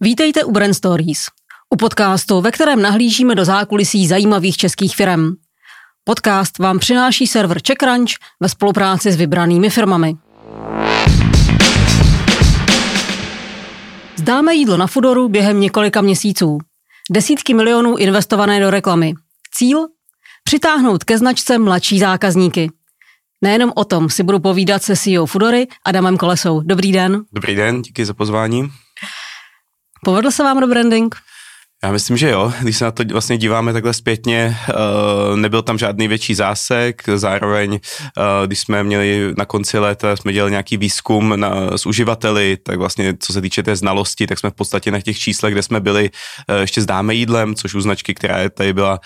Vítejte u Brand Stories, u podcastu, ve kterém nahlížíme do zákulisí zajímavých českých firm. Podcast vám přináší server CheckRunch ve spolupráci s vybranými firmami. Zdáme jídlo na Fudoru během několika měsíců. Desítky milionů investované do reklamy. Cíl? Přitáhnout ke značce mladší zákazníky. Nejenom o tom si budu povídat se CEO Fudory Adamem Kolesou. Dobrý den. Dobrý den, díky za pozvání. Povedl se vám rebranding? Já myslím, že jo. Když se na to vlastně díváme takhle zpětně, uh, nebyl tam žádný větší zásek, zároveň, uh, když jsme měli na konci léta, jsme dělali nějaký výzkum na, s uživateli, tak vlastně co se týče té znalosti, tak jsme v podstatě na těch číslech, kde jsme byli uh, ještě s dáme jídlem, což u značky, která tady byla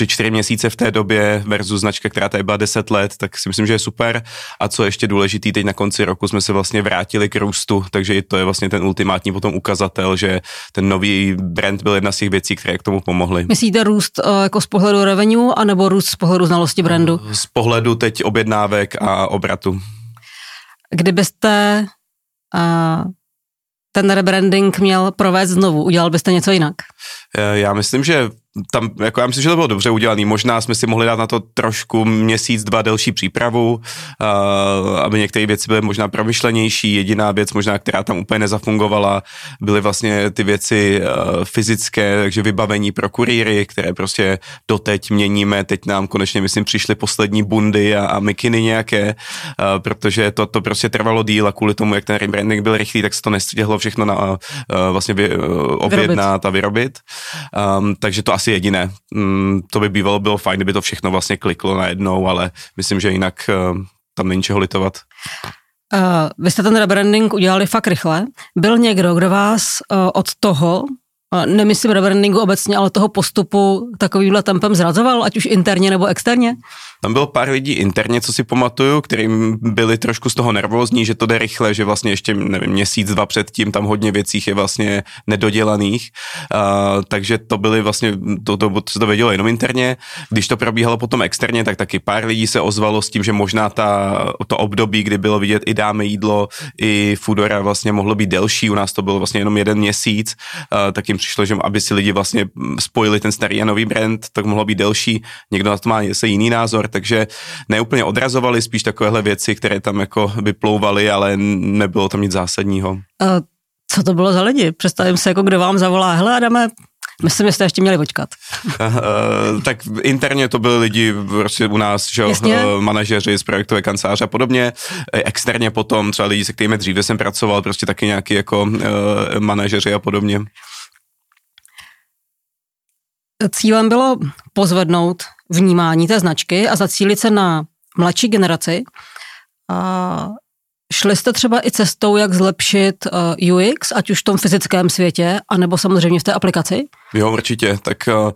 3-4 měsíce v té době versus značka, která tady byla 10 let, tak si myslím, že je super. A co ještě důležitý, teď na konci roku jsme se vlastně vrátili k růstu, takže to je vlastně ten ultimátní potom ukazatel, že ten nový brand byl jedna z těch věcí, které k tomu pomohly. Myslíte růst uh, jako z pohledu revenue, anebo růst z pohledu znalosti brandu? Z pohledu teď objednávek a obratu. Kdybyste uh, ten rebranding měl provést znovu, udělal byste něco jinak? Eh, já myslím, že tam, jako já myslím, že to bylo dobře udělané. Možná jsme si mohli dát na to trošku měsíc, dva delší přípravu, uh, aby některé věci byly možná promyšlenější. Jediná věc možná, která tam úplně nezafungovala, byly vlastně ty věci uh, fyzické, takže vybavení pro kurýry, které prostě doteď měníme. Teď nám konečně, myslím, přišly poslední bundy a, a mikiny nějaké, uh, protože to, to prostě trvalo díl a kvůli tomu, jak ten rebranding byl rychlý, tak se to nestihlo všechno na, uh, vlastně vy, uh, objednat vyrobit. a vyrobit. Um, takže to asi jediné. Mm, to by bývalo bylo fajn, kdyby to všechno vlastně kliklo najednou, ale myslím, že jinak uh, tam není čeho litovat. Uh, vy jste ten rebranding udělali fakt rychle. Byl někdo, kdo vás uh, od toho nemyslím rebrandingu obecně, ale toho postupu takovýmhle tempem zrazoval, ať už interně nebo externě? Tam bylo pár lidí interně, co si pamatuju, kterým byli trošku z toho nervózní, že to jde rychle, že vlastně ještě nevím, měsíc, dva předtím tam hodně věcí je vlastně nedodělaných. Uh, takže to byly vlastně, to, to, to se to vědělo jenom interně. Když to probíhalo potom externě, tak taky pár lidí se ozvalo s tím, že možná ta, to období, kdy bylo vidět i dáme jídlo, i Foodora vlastně mohlo být delší, u nás to bylo vlastně jenom jeden měsíc, uh, tak jim přišlo, že aby si lidi vlastně spojili ten starý a nový brand, tak mohlo být delší. Někdo na to má se jiný názor, takže neúplně odrazovali, spíš takovéhle věci, které tam jako vyplouvaly, ale nebylo tam nic zásadního. Uh, co to bylo za lidi? Představím se, jako kdo vám zavolá, hele Adame, Myslím, že jste ještě měli počkat. Uh, tak interně to byli lidi prostě u nás, že uh, manažeři z projektové kanceláře a podobně. Externě potom třeba lidi, se kterými dříve jsem pracoval, prostě taky nějaký jako uh, manažeři a podobně. Cílem bylo pozvednout vnímání té značky a zacílit se na mladší generaci. A Šli jste třeba i cestou, jak zlepšit uh, UX, ať už v tom fyzickém světě, anebo samozřejmě v té aplikaci? Jo, určitě. Tak uh,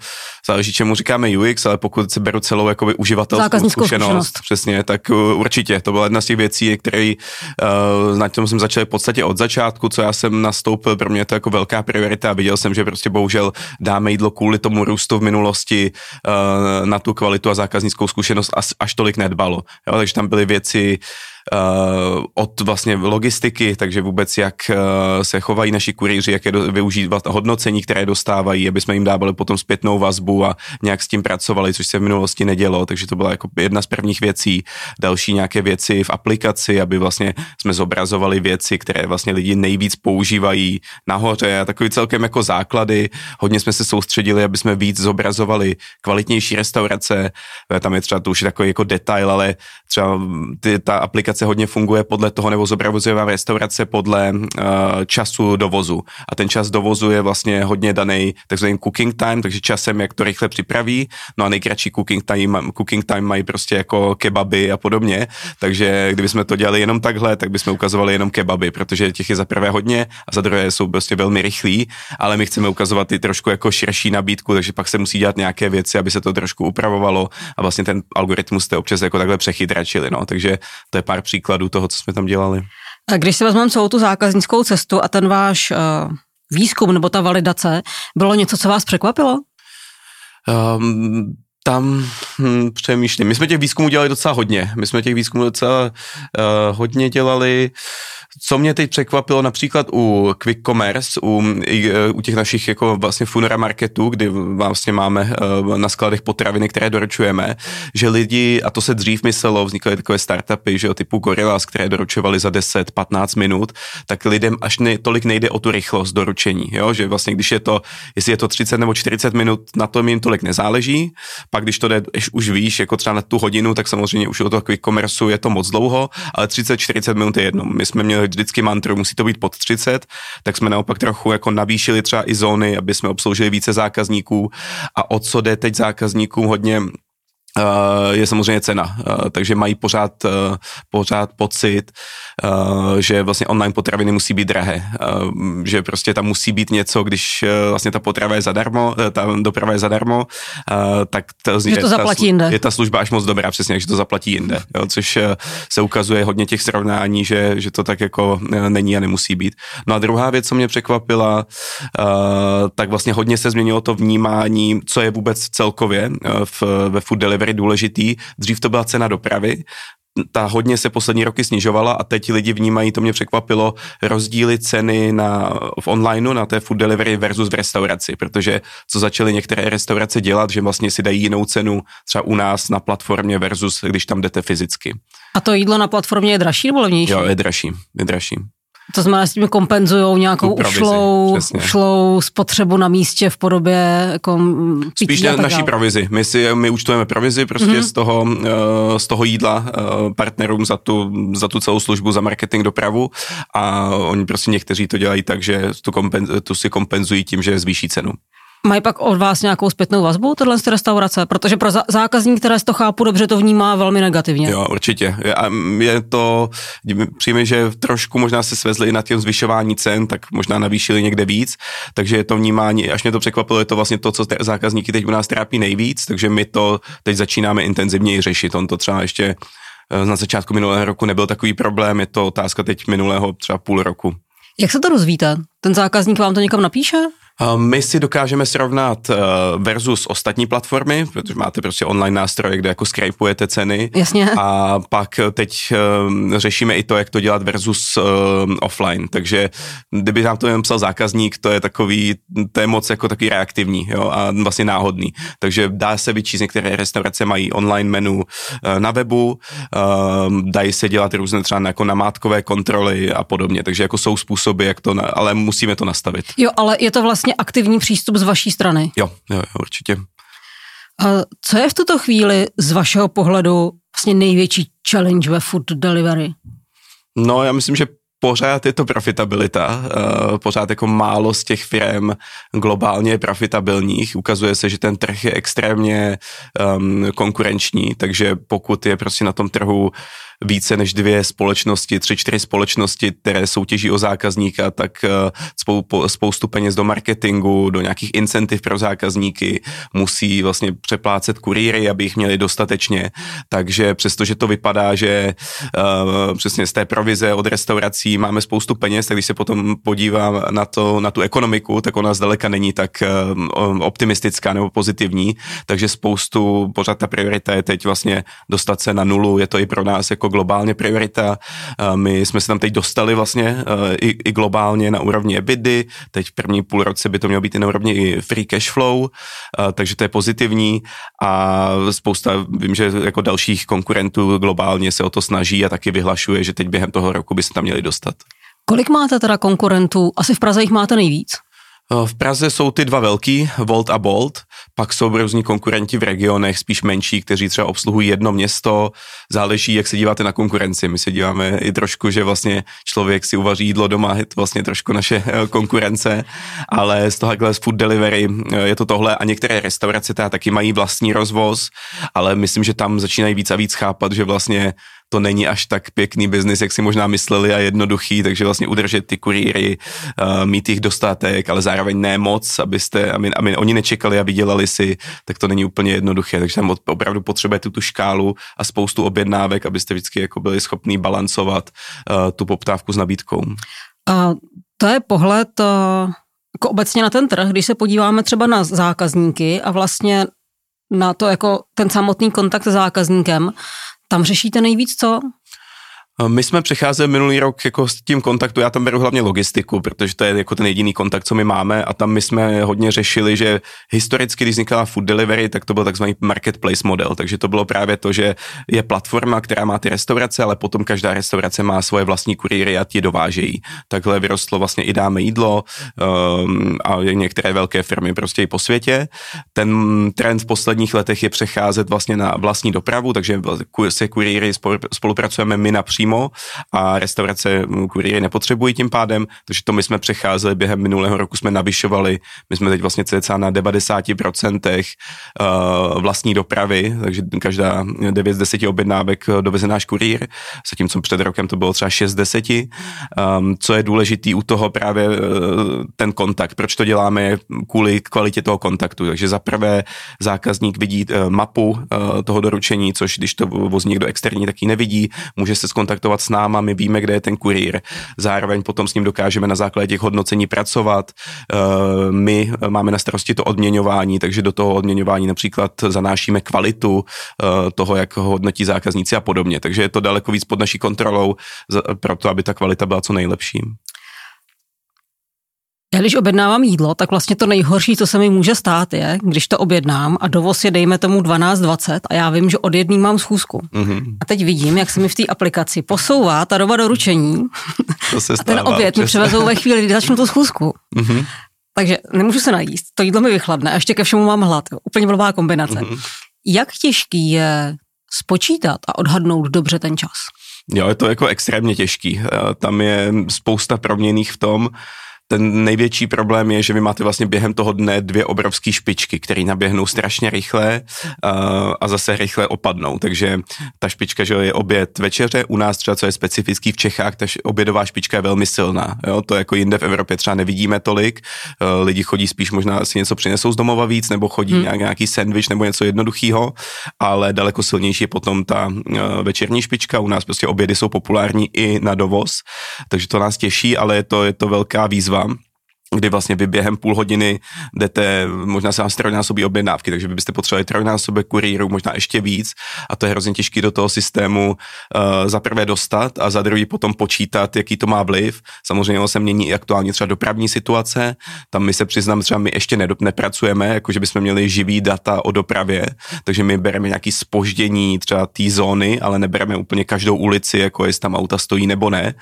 záleží, čemu říkáme UX, ale pokud se beru celou jakoby uživatelskou zkušenost, zkušenost, přesně, tak uh, určitě. To byla jedna z těch věcí, které uh, na tom jsem začal v podstatě od začátku, co já jsem nastoupil, pro mě to jako velká priorita a viděl jsem, že prostě bohužel dáme jídlo kvůli tomu růstu v minulosti uh, na tu kvalitu a zákaznickou zkušenost až, až tolik nedbalo. Jo, takže tam byly věci, uh, od vlastně logistiky, takže vůbec jak uh, se chovají naši kurýři, jak je do, využívat hodnocení, které dostávají, aby jsme jim dávali potom zpětnou vazbu a nějak s tím pracovali, což se v minulosti nedělo, takže to byla jako jedna z prvních věcí. Další nějaké věci v aplikaci, aby vlastně jsme zobrazovali věci, které vlastně lidi nejvíc používají nahoře a takový celkem jako základy. Hodně jsme se soustředili, aby jsme víc zobrazovali kvalitnější restaurace, tam je třeba to už je takový jako detail, ale třeba ty, ta aplikace hodně funguje podle toho, nebo zobrazuje vám restaurace podle uh, času dovozu. A ten čas dovozu je vlastně hodně daný takzvaným cooking time, takže časem, jak to rychle připraví. No a nejkratší cooking time, cooking time mají prostě jako kebaby a podobně. Takže kdybychom to dělali jenom takhle, tak bychom ukazovali jenom kebaby, protože těch je za prvé hodně a za druhé jsou prostě velmi rychlí, ale my chceme ukazovat i trošku jako širší nabídku, takže pak se musí dělat nějaké věci, aby se to trošku upravovalo a vlastně ten algoritmus jste občas jako takhle přechytrá ztračili, no, takže to je pár příkladů toho, co jsme tam dělali. A když si vezmeme celou tu zákaznickou cestu a ten váš uh, výzkum nebo ta validace, bylo něco, co vás překvapilo? Um, tam hm, přemýšlím. My jsme těch výzkumů dělali docela hodně. My jsme těch výzkumů docela uh, hodně dělali. Co mě teď překvapilo například u Quick Commerce, u, u těch našich jako vlastně Funera Marketů, kdy vlastně máme na skladech potraviny, které doručujeme, že lidi, a to se dřív myslelo, vznikaly takové startupy, že jo, typu Gorillas, které doručovali za 10-15 minut, tak lidem až ne, tolik nejde o tu rychlost doručení, jo, že vlastně když je to, jestli je to 30 nebo 40 minut, na tom jim tolik nezáleží, pak když to jde už víš, jako třeba na tu hodinu, tak samozřejmě už u toho quick commerce je to moc dlouho, ale 30-40 minut je jedno. My jsme měli vždycky mantru, musí to být pod 30, tak jsme naopak trochu jako navýšili třeba i zóny, aby jsme obsloužili více zákazníků. A o co jde teď zákazníkům hodně je samozřejmě cena, eh, takže mají pořád, eh, pořád pocit, že vlastně online potraviny musí být drahé, že prostě tam musí být něco, když vlastně ta potrava je zadarmo, ta doprava je zadarmo, tak to, že to zaplatí ta, jinde. je ta služba až moc dobrá, přesně, že to zaplatí jinde, jo, což se ukazuje hodně těch srovnání, že, že to tak jako není a nemusí být. No a druhá věc, co mě překvapila, tak vlastně hodně se změnilo to vnímání, co je vůbec celkově v, ve food delivery very důležitý. Dřív to byla cena dopravy, ta hodně se poslední roky snižovala a teď lidi vnímají, to mě překvapilo, rozdíly ceny na, v onlineu na té food delivery versus v restauraci, protože co začaly některé restaurace dělat, že vlastně si dají jinou cenu třeba u nás na platformě versus když tam jdete fyzicky. A to jídlo na platformě je dražší nebo levnější? Jo, je dražší, je dražší. To znamená, s tím kompenzují nějakou ušlou, ušlou spotřebu na místě v podobě jako pití Spíš na naší provizi. My, si, my účtujeme provizi prostě mm-hmm. z, toho, uh, z toho jídla uh, partnerům za tu, za tu celou službu, za marketing, dopravu a oni prostě někteří to dělají tak, že tu, kompenz, tu si kompenzují tím, že zvýší cenu. Mají pak od vás nějakou zpětnou vazbu, tohle z restaurace? Protože pro zákazník, které to chápu dobře, to vnímá velmi negativně. Jo, určitě. A je to, přijme, že trošku možná se svezli i na těm zvyšování cen, tak možná navýšili někde víc, takže je to vnímání, až mě to překvapilo, je to vlastně to, co zákazníky teď u nás trápí nejvíc, takže my to teď začínáme intenzivněji řešit. On to třeba ještě eh, na začátku minulého roku nebyl takový problém, je to otázka teď minulého třeba půl roku. Jak se to rozvíte? Ten zákazník vám to někam napíše? My si dokážeme srovnat eh, versus ostatní platformy, protože máte prostě online nástroje, kde jako scrapeujete ceny. Jasně. A pak teď eh, řešíme i to, jak to dělat versus eh, offline. Takže kdyby nám to jen psal zákazník, to je takový, to je moc jako takový reaktivní jo, a vlastně náhodný. Takže dá se vyčíst, některé restaurace mají online menu na webu, dají se dělat různé třeba jako namátkové kontroly a podobně. Takže jako jsou způsoby, jak to, ale musíme to nastavit. Jo, ale je to vlastně aktivní přístup z vaší strany. Jo, jo, určitě. A co je v tuto chvíli z vašeho pohledu vlastně největší challenge ve food delivery? No, já myslím, že pořád je to profitabilita, uh, pořád jako málo z těch firm globálně profitabilních. Ukazuje se, že ten trh je extrémně um, konkurenční, takže pokud je prostě na tom trhu více než dvě společnosti, tři, čtyři společnosti, které soutěží o zákazníka, tak eh, spoustu peněz do marketingu, do nějakých incentiv pro zákazníky, musí vlastně přeplácet kurýry, aby jich měli dostatečně. Takže přestože to vypadá, že uh, přesně z té provize od restaurací máme spoustu peněz, tak když se potom podívám na, to, na tu ekonomiku, tak ona zdaleka není tak uh, optimistická nebo pozitivní, takže spoustu, pořád ta priorita je teď vlastně dostat se na nulu, je to i pro nás jako globálně priorita. My jsme se tam teď dostali vlastně i, i globálně na úrovni EBITDA, teď v první půl roce by to mělo být i na úrovni i free cash flow, takže to je pozitivní a spousta, vím, že jako dalších konkurentů globálně se o to snaží a taky vyhlašuje, že teď během toho roku by se tam měli dostat. Kolik máte teda konkurentů? Asi v Praze jich máte nejvíc? Eh, v Praze jsou ty dva velký, Volt a Bolt, pak jsou různí konkurenti v regionech, spíš menší, kteří třeba obsluhují jedno město, záleží, jak se díváte na konkurenci. My se díváme i trošku, že vlastně člověk si uvaří jídlo doma, je to vlastně trošku naše eh, konkurence, ale z tohohle z food delivery eh, je to tohle. A některé restaurace teda taky mají vlastní rozvoz, ale myslím, že tam začínají víc a víc chápat, že vlastně to není až tak pěkný biznis, jak si možná mysleli a jednoduchý, takže vlastně udržet ty kurýry, uh, mít jich dostatek, ale zároveň ne moc, abyste, aby, aby oni nečekali a vydělali si, tak to není úplně jednoduché, takže tam opravdu potřebujete tu škálu a spoustu objednávek, abyste vždycky jako byli schopní balancovat uh, tu poptávku s nabídkou. A to je pohled uh, jako obecně na ten trh, když se podíváme třeba na zákazníky a vlastně na to jako ten samotný kontakt s zákazníkem, tam řešíte nejvíc co? My jsme přecházeli minulý rok jako s tím kontaktu, já tam beru hlavně logistiku, protože to je jako ten jediný kontakt, co my máme a tam my jsme hodně řešili, že historicky, když vznikala food delivery, tak to byl takzvaný marketplace model, takže to bylo právě to, že je platforma, která má ty restaurace, ale potom každá restaurace má svoje vlastní kurýry a ti dovážejí. Takhle vyrostlo vlastně i dáme jídlo um, a některé velké firmy prostě i po světě. Ten trend v posledních letech je přecházet vlastně na vlastní dopravu, takže se kurýry spolupracujeme my napřímo a restaurace kurýry nepotřebují tím pádem, takže to my jsme přecházeli během minulého roku, jsme navyšovali, my jsme teď vlastně cca na 90% uh, vlastní dopravy, takže každá 9 z 10 objednávek doveze náš kurýr, zatímco před rokem to bylo třeba 6 z 10. Um, co je důležitý u toho právě uh, ten kontakt. Proč to děláme? Kvůli kvalitě toho kontaktu. Takže za prvé zákazník vidí mapu toho doručení, což když to vozí někdo externí, tak ji nevidí, může se skontaktovat s náma, my víme, kde je ten kurýr. Zároveň potom s ním dokážeme na základě těch hodnocení pracovat. Uh, my máme na starosti to odměňování, takže do toho odměňování například zanášíme kvalitu uh, toho, jak ho hodnotí zákazníci a podobně. Takže je to daleko víc pod naší kontrolou, proto aby ta kvalita byla co nejlepší. Já když objednávám jídlo, tak vlastně to nejhorší, co se mi může stát, je, když to objednám a dovoz je dejme tomu 12.20 a já vím, že od jedný mám schůzku. Mm-hmm. A teď vidím, jak se mi v té aplikaci posouvá ta doba doručení to se stává, a ten oběd mi převezou ve chvíli, kdy začnu tu schůzku. Mm-hmm. Takže nemůžu se najíst, to jídlo mi vychladne a ještě ke všemu mám hlad. Úplně blbá kombinace. Mm-hmm. Jak těžký je spočítat a odhadnout dobře ten čas? Jo, je to jako extrémně těžký. Eh, tam je spousta proměných v tom, ten největší problém je, že vy máte vlastně během toho dne dvě obrovské špičky, které naběhnou strašně rychle uh, a zase rychle opadnou. Takže ta špička, že je oběd večeře, u nás třeba, co je specifický v Čechách, ta obědová špička je velmi silná. Jo? To jako jinde v Evropě třeba nevidíme tolik. Uh, lidi chodí spíš možná si něco přinesou z domova víc, nebo chodí hmm. nějaký sandwich nebo něco jednoduchého, ale daleko silnější je potom ta uh, večerní špička. U nás prostě obědy jsou populární i na dovoz, takže to nás těší, ale je to, je to velká výzva Islam kdy vlastně vy během půl hodiny jdete, možná se vám trojnásobí objednávky, takže vy byste potřebovali trojnásobek kurýrů, možná ještě víc a to je hrozně těžké do toho systému uh, za prvé dostat a za druhý potom počítat, jaký to má vliv. Samozřejmě se mění i aktuálně třeba dopravní situace, tam my se přiznám, třeba my ještě nedop, nepracujeme, jako že bychom měli živý data o dopravě, takže my bereme nějaký spoždění třeba té zóny, ale nebereme úplně každou ulici, jako jestli tam auta stojí nebo ne.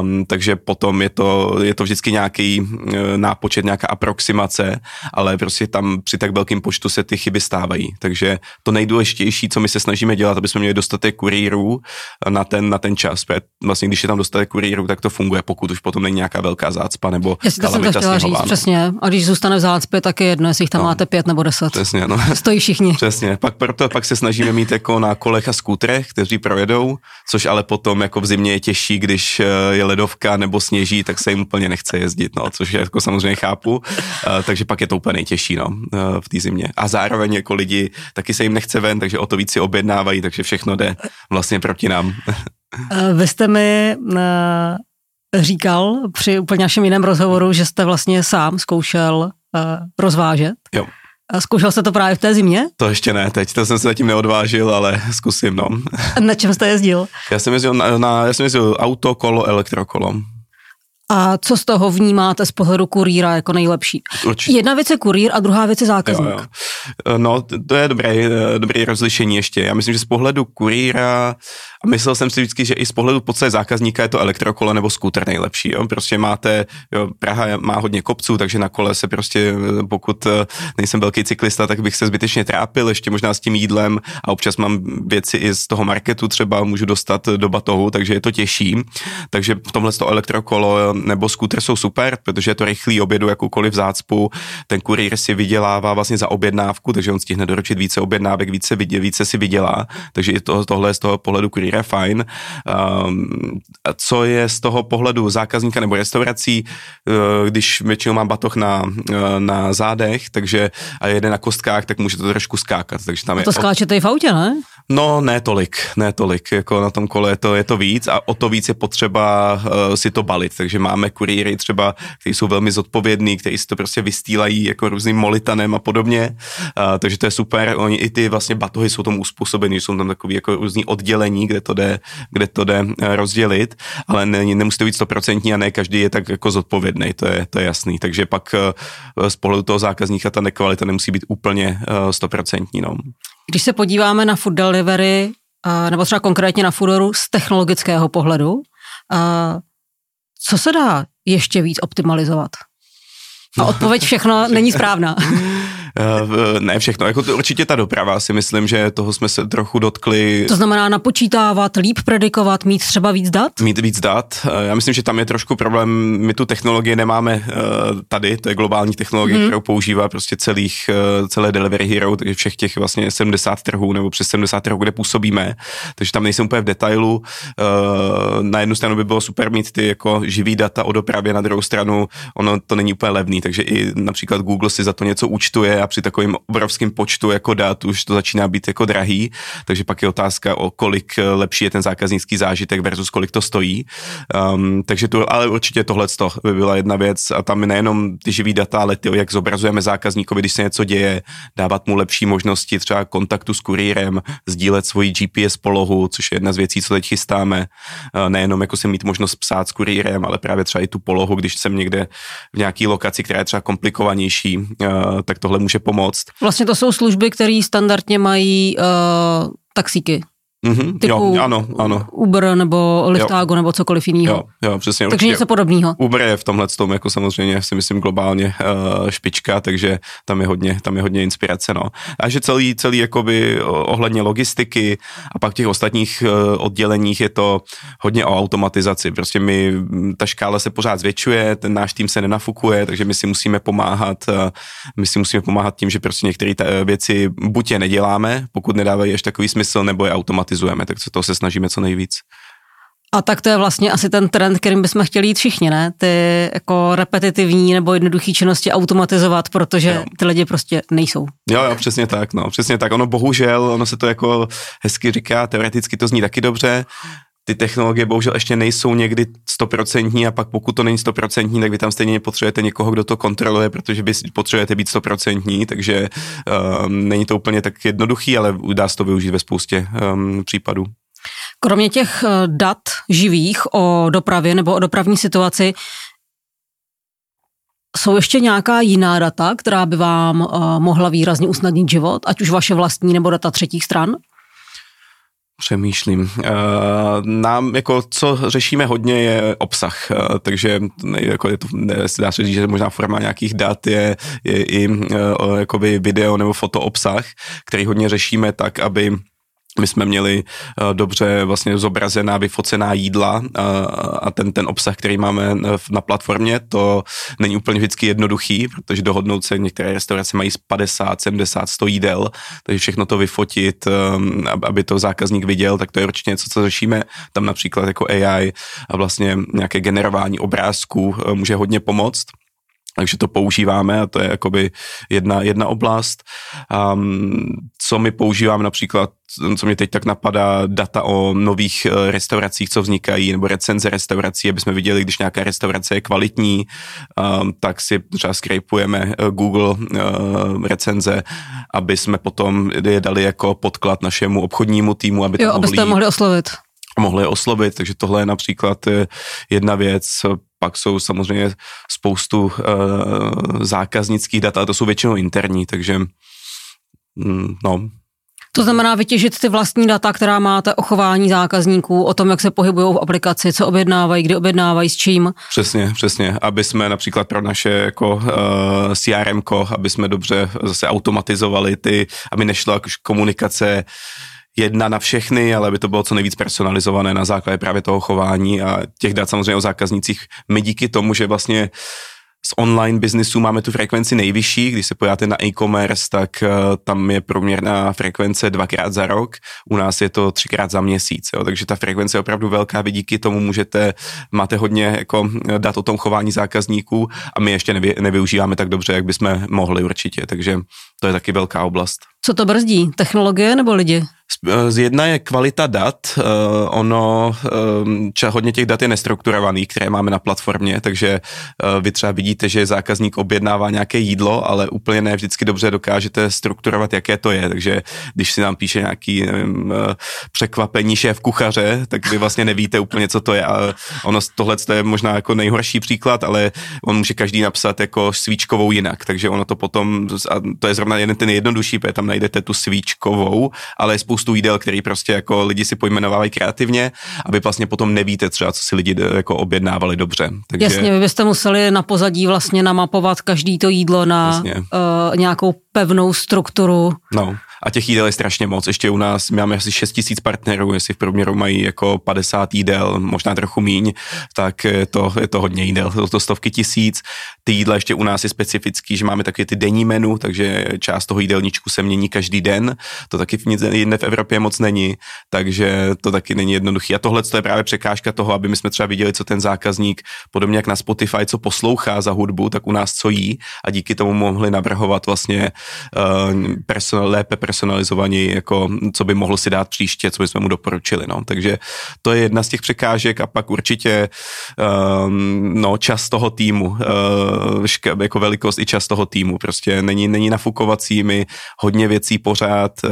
Um, takže potom je to, je to vždycky nějaký uh, nápočet, nějaká aproximace, ale prostě tam při tak velkém počtu se ty chyby stávají. Takže to nejdůležitější, co my se snažíme dělat, aby jsme měli dostatek kurýrů na ten, na ten čas. Vlastně, když je tam dostatek kurýrů, tak to funguje, pokud už potom není nějaká velká zácpa nebo Jestli to jsem to chtěla říct, přesně. A když zůstane v zácpě, tak je jedno, jestli jich tam no, máte pět nebo deset. Přesně, no. Stojí všichni. Přesně. Pak proto pak se snažíme mít jako na kolech a skútrech, kteří projedou, což ale potom jako v zimě je těžší, když eh, je ledovka nebo sněží, tak se jim úplně nechce jezdit, no, což je jako samozřejmě chápu, uh, takže pak je to úplně nejtěžší no, uh, v té zimě. A zároveň jako lidi taky se jim nechce ven, takže o to víc si objednávají, takže všechno jde vlastně proti nám. Eh, vy jste mi říkal při úplně našem jiném rozhovoru, že jste vlastně sám zkoušel rozvážet. Jo. A zkoušel jste to právě v té zimě? To ještě ne, teď to jsem se zatím neodvážil, ale zkusím, no. Na čem jste jezdil? Já jsem jezdil na, na já jsem jezdil auto, kolo, elektrokolo. A co z toho vnímáte z pohledu kurýra jako nejlepší? Určitě. Jedna věc je kurýr a druhá věc je zákazník. Jo, jo. No, to je dobré, dobré rozlišení ještě. Já myslím, že z pohledu kurýra myslel jsem si vždycky, že i z pohledu podstatě zákazníka je to elektrokolo nebo skúter nejlepší. Jo? Prostě máte, jo, Praha má hodně kopců, takže na kole se prostě, pokud eh, nejsem velký cyklista, tak bych se zbytečně trápil, ještě možná s tím jídlem a občas mám věci i z toho marketu třeba můžu dostat do batohu, takže je to těžší. Takže v tomhle to elektrokolo nebo skúter jsou super, protože je to rychlý obědu jakoukoliv zácpu. Ten kurýr si vydělává vlastně za objednávku, takže on stihne doručit více objednávek, více, více si vydělá. Takže i to, tohle z toho pohledu kurýra je fajn. Um, co je z toho pohledu zákazníka nebo restaurací, uh, když většinou mám batoh na, uh, na zádech, takže a jede na kostkách, tak může to trošku skákat. Takže tam a to je skáčete i v autě, ne? No, ne tolik, ne tolik, jako na tom kole je to, je to víc a o to víc je potřeba uh, si to balit, takže máme kurýry třeba, kteří jsou velmi zodpovědní, kteří si to prostě vystýlají jako různým molitanem a podobně, uh, takže to je super, oni i ty vlastně batohy jsou tomu uspůsobeny, jsou tam takový jako různý oddělení, kde to jde, kde to jde uh, rozdělit, ale ne, nemusí to být stoprocentní a ne každý je tak jako zodpovědný, to je, to je jasný, takže pak uh, z pohledu toho zákazníka ta nekvalita nemusí být úplně stoprocentní, no. Když se podíváme na food delivery, nebo třeba konkrétně na Foodoru z technologického pohledu, co se dá ještě víc optimalizovat? A odpověď všechno není správná. Eh, ne všechno, jako to, určitě ta doprava si myslím, že toho jsme se trochu dotkli. To znamená napočítávat, líp predikovat, mít třeba víc dat? Mít víc dat. Eh, já myslím, že tam je trošku problém, my tu technologii nemáme eh, tady, to je globální technologie, hmm. kterou používá prostě celých, celé Delivery Hero, takže všech těch vlastně 70 trhů nebo přes 70 trhů, kde působíme, takže tam nejsem úplně v detailu. Na jednu stranu by bylo super mít ty jako živý data o dopravě, na druhou stranu ono to není úplně levný, takže i například Google si za to něco účtuje při takovém obrovském počtu jako dát už to začíná být jako drahý, takže pak je otázka, o kolik lepší je ten zákaznický zážitek versus kolik to stojí. Um, takže to, ale určitě tohle by byla jedna věc a tam nejenom ty živý data, ale ty, jak zobrazujeme zákazníkovi, když se něco děje, dávat mu lepší možnosti třeba kontaktu s kurýrem, sdílet svoji GPS polohu, což je jedna z věcí, co teď chystáme. Uh, nejenom jako se mít možnost psát s kurýrem, ale právě třeba i tu polohu, když jsem někde v nějaké lokaci, která je třeba komplikovanější, uh, tak tohle může pomoct. Vlastně to jsou služby, které standardně mají uh, taxíky. Mm-hmm, typu jo, ano, ano. Uber nebo Liftago jo. nebo cokoliv jiného. Jo, jo, přesně. Takže určitě. něco podobného. Uber je v tomhle tom jako samozřejmě si myslím globálně uh, špička, takže tam je hodně, tam je hodně inspirace, no. A že celý, celý jakoby ohledně logistiky a pak těch ostatních uh, odděleních je to hodně o automatizaci. Prostě my, ta škála se pořád zvětšuje, ten náš tým se nenafukuje, takže my si musíme pomáhat, uh, my si musíme pomáhat tím, že prostě některé věci buď je neděláme, pokud nedávají ještě takový smysl, nebo je automatizujeme automatizujeme, tak se toho se snažíme co nejvíc. A tak to je vlastně asi ten trend, kterým bychom chtěli jít všichni, ne? Ty jako repetitivní nebo jednoduché činnosti automatizovat, protože jo. ty lidi prostě nejsou. Jo, jo, přesně tak, no, přesně tak. Ono bohužel, ono se to jako hezky říká, teoreticky to zní taky dobře, ty technologie bohužel ještě nejsou někdy stoprocentní a pak pokud to není stoprocentní, tak vy tam stejně potřebujete někoho, kdo to kontroluje, protože vy potřebujete být stoprocentní, takže um, není to úplně tak jednoduchý, ale dá se to využít ve spoustě um, případů. Kromě těch eh, dat živých o dopravě nebo o dopravní situaci, jsou ještě nějaká jiná data, která by vám uh, mohla výrazně usnadnit život, ať už vaše vlastní nebo data třetích stran? Přemýšlím. Uh, nám, jako, co řešíme hodně, je obsah, uh, takže jako je to, dá se říct, že možná forma nějakých dat je, je i uh, jakoby video nebo foto obsah, který hodně řešíme tak, aby my jsme měli uh, dobře vlastně zobrazená, vyfocená jídla uh, a ten, ten obsah, který máme na platformě, to není úplně vždycky jednoduchý, protože dohodnout se některé restaurace mají z 50, 70, 100 jídel, takže všechno to vyfotit, aby to zákazník viděl, tak to je určitě něco, co řešíme. Tam například jako AI a vlastně nějaké generování obrázků může hodně pomoct takže to používáme a to je jakoby jedna, jedna oblast. Um, co my používáme například, co mě teď tak napadá, data o nových eh, restauracích, co vznikají, nebo recenze restaurací, aby jsme viděli, když nějaká restaurace je kvalitní, um, tak si třeba scrapujeme eh, Google uh, recenze, aby jsme potom je dali jako podklad našemu obchodnímu týmu, aby jo, abyste mohli, mohli oslovit mohli je oslovit, takže tohle je například jedna věc. Pak jsou samozřejmě spoustu uh, zákaznických dat, ale to jsou většinou interní, takže mm, no, to znamená vytěžit ty vlastní data, která máte o chování zákazníků, o tom, jak se pohybují v aplikaci, co objednávají, kdy objednávají, s čím. Přesně, přesně. Aby jsme například pro naše jako uh, CRM, aby jsme dobře zase automatizovali ty, aby nešla komunikace jedna na všechny, ale aby to bylo co nejvíc personalizované na základě právě toho chování a těch dat samozřejmě o zákaznících. My díky tomu, že vlastně z online biznisu máme tu frekvenci nejvyšší, když se pojáte na e-commerce, tak uh, tam je průměrná frekvence dvakrát za rok, u nás je to třikrát za měsíc, jo, takže ta frekvence je opravdu velká, vy díky tomu můžete, máte hodně jako dat o tom chování zákazníků a my ještě nevy, nevyužíváme tak dobře, jak bychom mohli určitě, takže to je taky velká oblast. Co to brzdí? Technologie nebo lidi? Eh, z jedna je kvalita dat, uh, ono, um, ča, hodně těch dat je nestrukturovaných, které máme na platformě, takže uh, vy třeba vidíte, že zákazník objednává nějaké jídlo, ale úplně ne vždycky dobře dokážete strukturovat, jaké to je, takže když si nám píše nějaký nevím, překvapení šéf kuchaře, tak vy vlastně nevíte úplně, co to je. A ono, tohle je možná jako nejhorší příklad, ale on může každý napsat jako svíčkovou jinak, takže ono to potom, a to je zrovna jeden ten jednodušší, protože tam najdete tu svíčkovou, ale je spoustu jídel, který prostě jako lidi si pojmenovávají kreativně, aby vlastně potom nevíte třeba, co si lidi jako objednávali dobře. Takže... Jasně, vy byste museli na pozadí vlastně namapovat každý to jídlo na uh, nějakou pevnou strukturu. No a těch jídel je strašně moc. Ještě u nás máme asi 6 tisíc partnerů, jestli v průměru mají jako 50 jídel, možná trochu míň, tak je to, je to hodně jídel, to, to stovky tisíc. Ty jídla ještě u nás je specifický, že máme taky ty denní menu, takže část toho jídelníčku se mění každý den. To taky nic jinde v Evropě moc není, takže to taky není jednoduchý. A tohle je právě překážka toho, aby my jsme třeba viděli, co ten zákazník, podobně jak na Spotify, co poslouchá za hudbu, tak u nás co jí a díky tomu mohli navrhovat vlastně uh, personal, lépe personalizovaní, jako co by mohl si dát příště, co bychom mu doporučili. No. Takže to je jedna z těch překážek a pak určitě um, no, čas toho týmu, uh, jako velikost i čas toho týmu. Prostě není, není nafukovací, my hodně věcí pořád uh,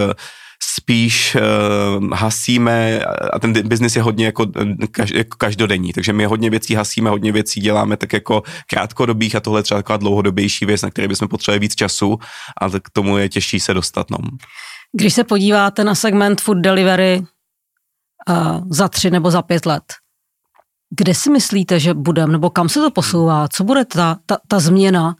spíš uh, hasíme a ten biznis je hodně jako, kaž, jako každodenní, takže my hodně věcí hasíme, hodně věcí děláme tak jako krátkodobých a tohle je třeba taková dlouhodobější věc, na které bychom potřebovali víc času a k tomu je těžší se dostat. No. Když se podíváte na segment food delivery uh, za tři nebo za pět let, kde si myslíte, že budeme, nebo kam se to posouvá? Co bude ta, ta, ta změna,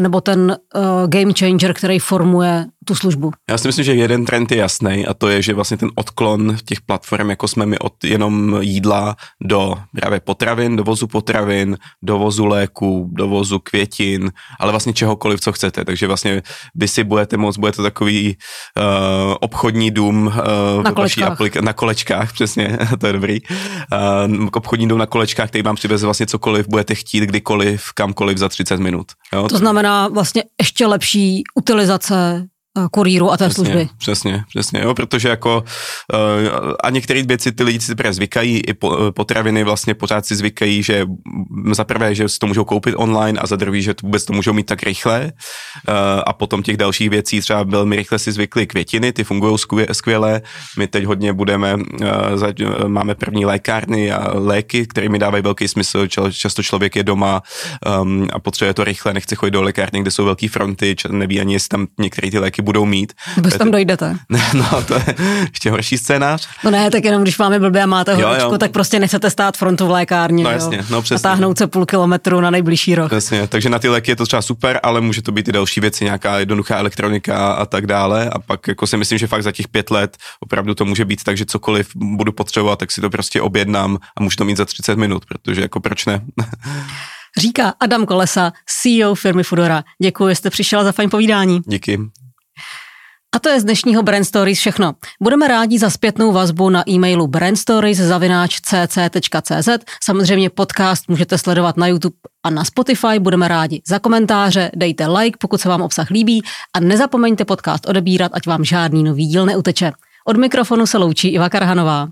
nebo ten uh, game changer, který formuje tu službu? Já si myslím, že jeden trend je jasný a to je, že vlastně ten odklon těch platform, jako jsme my od jenom jídla do právě potravin, dovozu potravin, dovozu léku, dovozu květin, ale vlastně čehokoliv, co chcete. Takže vlastně vy si budete moct, bude to takový uh, obchodní dům uh, na, kolečkách. Aplika- na kolečkách, přesně, to je dobrý. Uh, obchodní dům na kolečkách, který vám přiveze vlastně cokoliv budete chtít, kdykoliv, kamkoliv za 30 minut. Jo? To znamená vlastně ještě lepší utilizace kurýru a té přesně, služby. Přesně, přesně, jo, protože jako uh, a některé věci ty lidi si zvykají, i eh, potraviny vlastně pořád si zvykají, že za prvé, že si to můžou koupit online a za druhé, že to vůbec to můžou mít tak rychle. A potom těch dalších věcí třeba velmi rychle si zvykli květiny, ty fungují skvěle, my teď hodně budeme, máme první lékárny a léky, které mi dávají velký smysl, často člověk je doma um, a potřebuje to rychle, nechce chodit do lékárny, kde jsou velké fronty, neví ani, jestli tam některé ty léky budou mít. Nebo tam dojdete. No, to je ještě horší scénář. No ne, tak jenom když máme blbě a máte horečku, tak prostě nechcete stát frontu v lékárně. No jasně, jo? no přesně. A táhnout se půl kilometru na nejbližší roh. Přesně, takže na ty léky je to třeba super, ale může to být i další věci, nějaká jednoduchá elektronika a tak dále. A pak jako si myslím, že fakt za těch pět let opravdu to může být tak, že cokoliv budu potřebovat, tak si to prostě objednám a můžu to mít za 30 minut, protože jako proč ne? Říká Adam Kolesa, CEO firmy Fudora. Děkuji, že jste přišel za fajn povídání. Díky. A to je z dnešního Brand Stories všechno. Budeme rádi za zpětnou vazbu na e-mailu brandstories.cc.cz. Samozřejmě podcast můžete sledovat na YouTube a na Spotify. Budeme rádi za komentáře, dejte like, pokud se vám obsah líbí a nezapomeňte podcast odebírat, ať vám žádný nový díl neuteče. Od mikrofonu se loučí Iva Karhanová.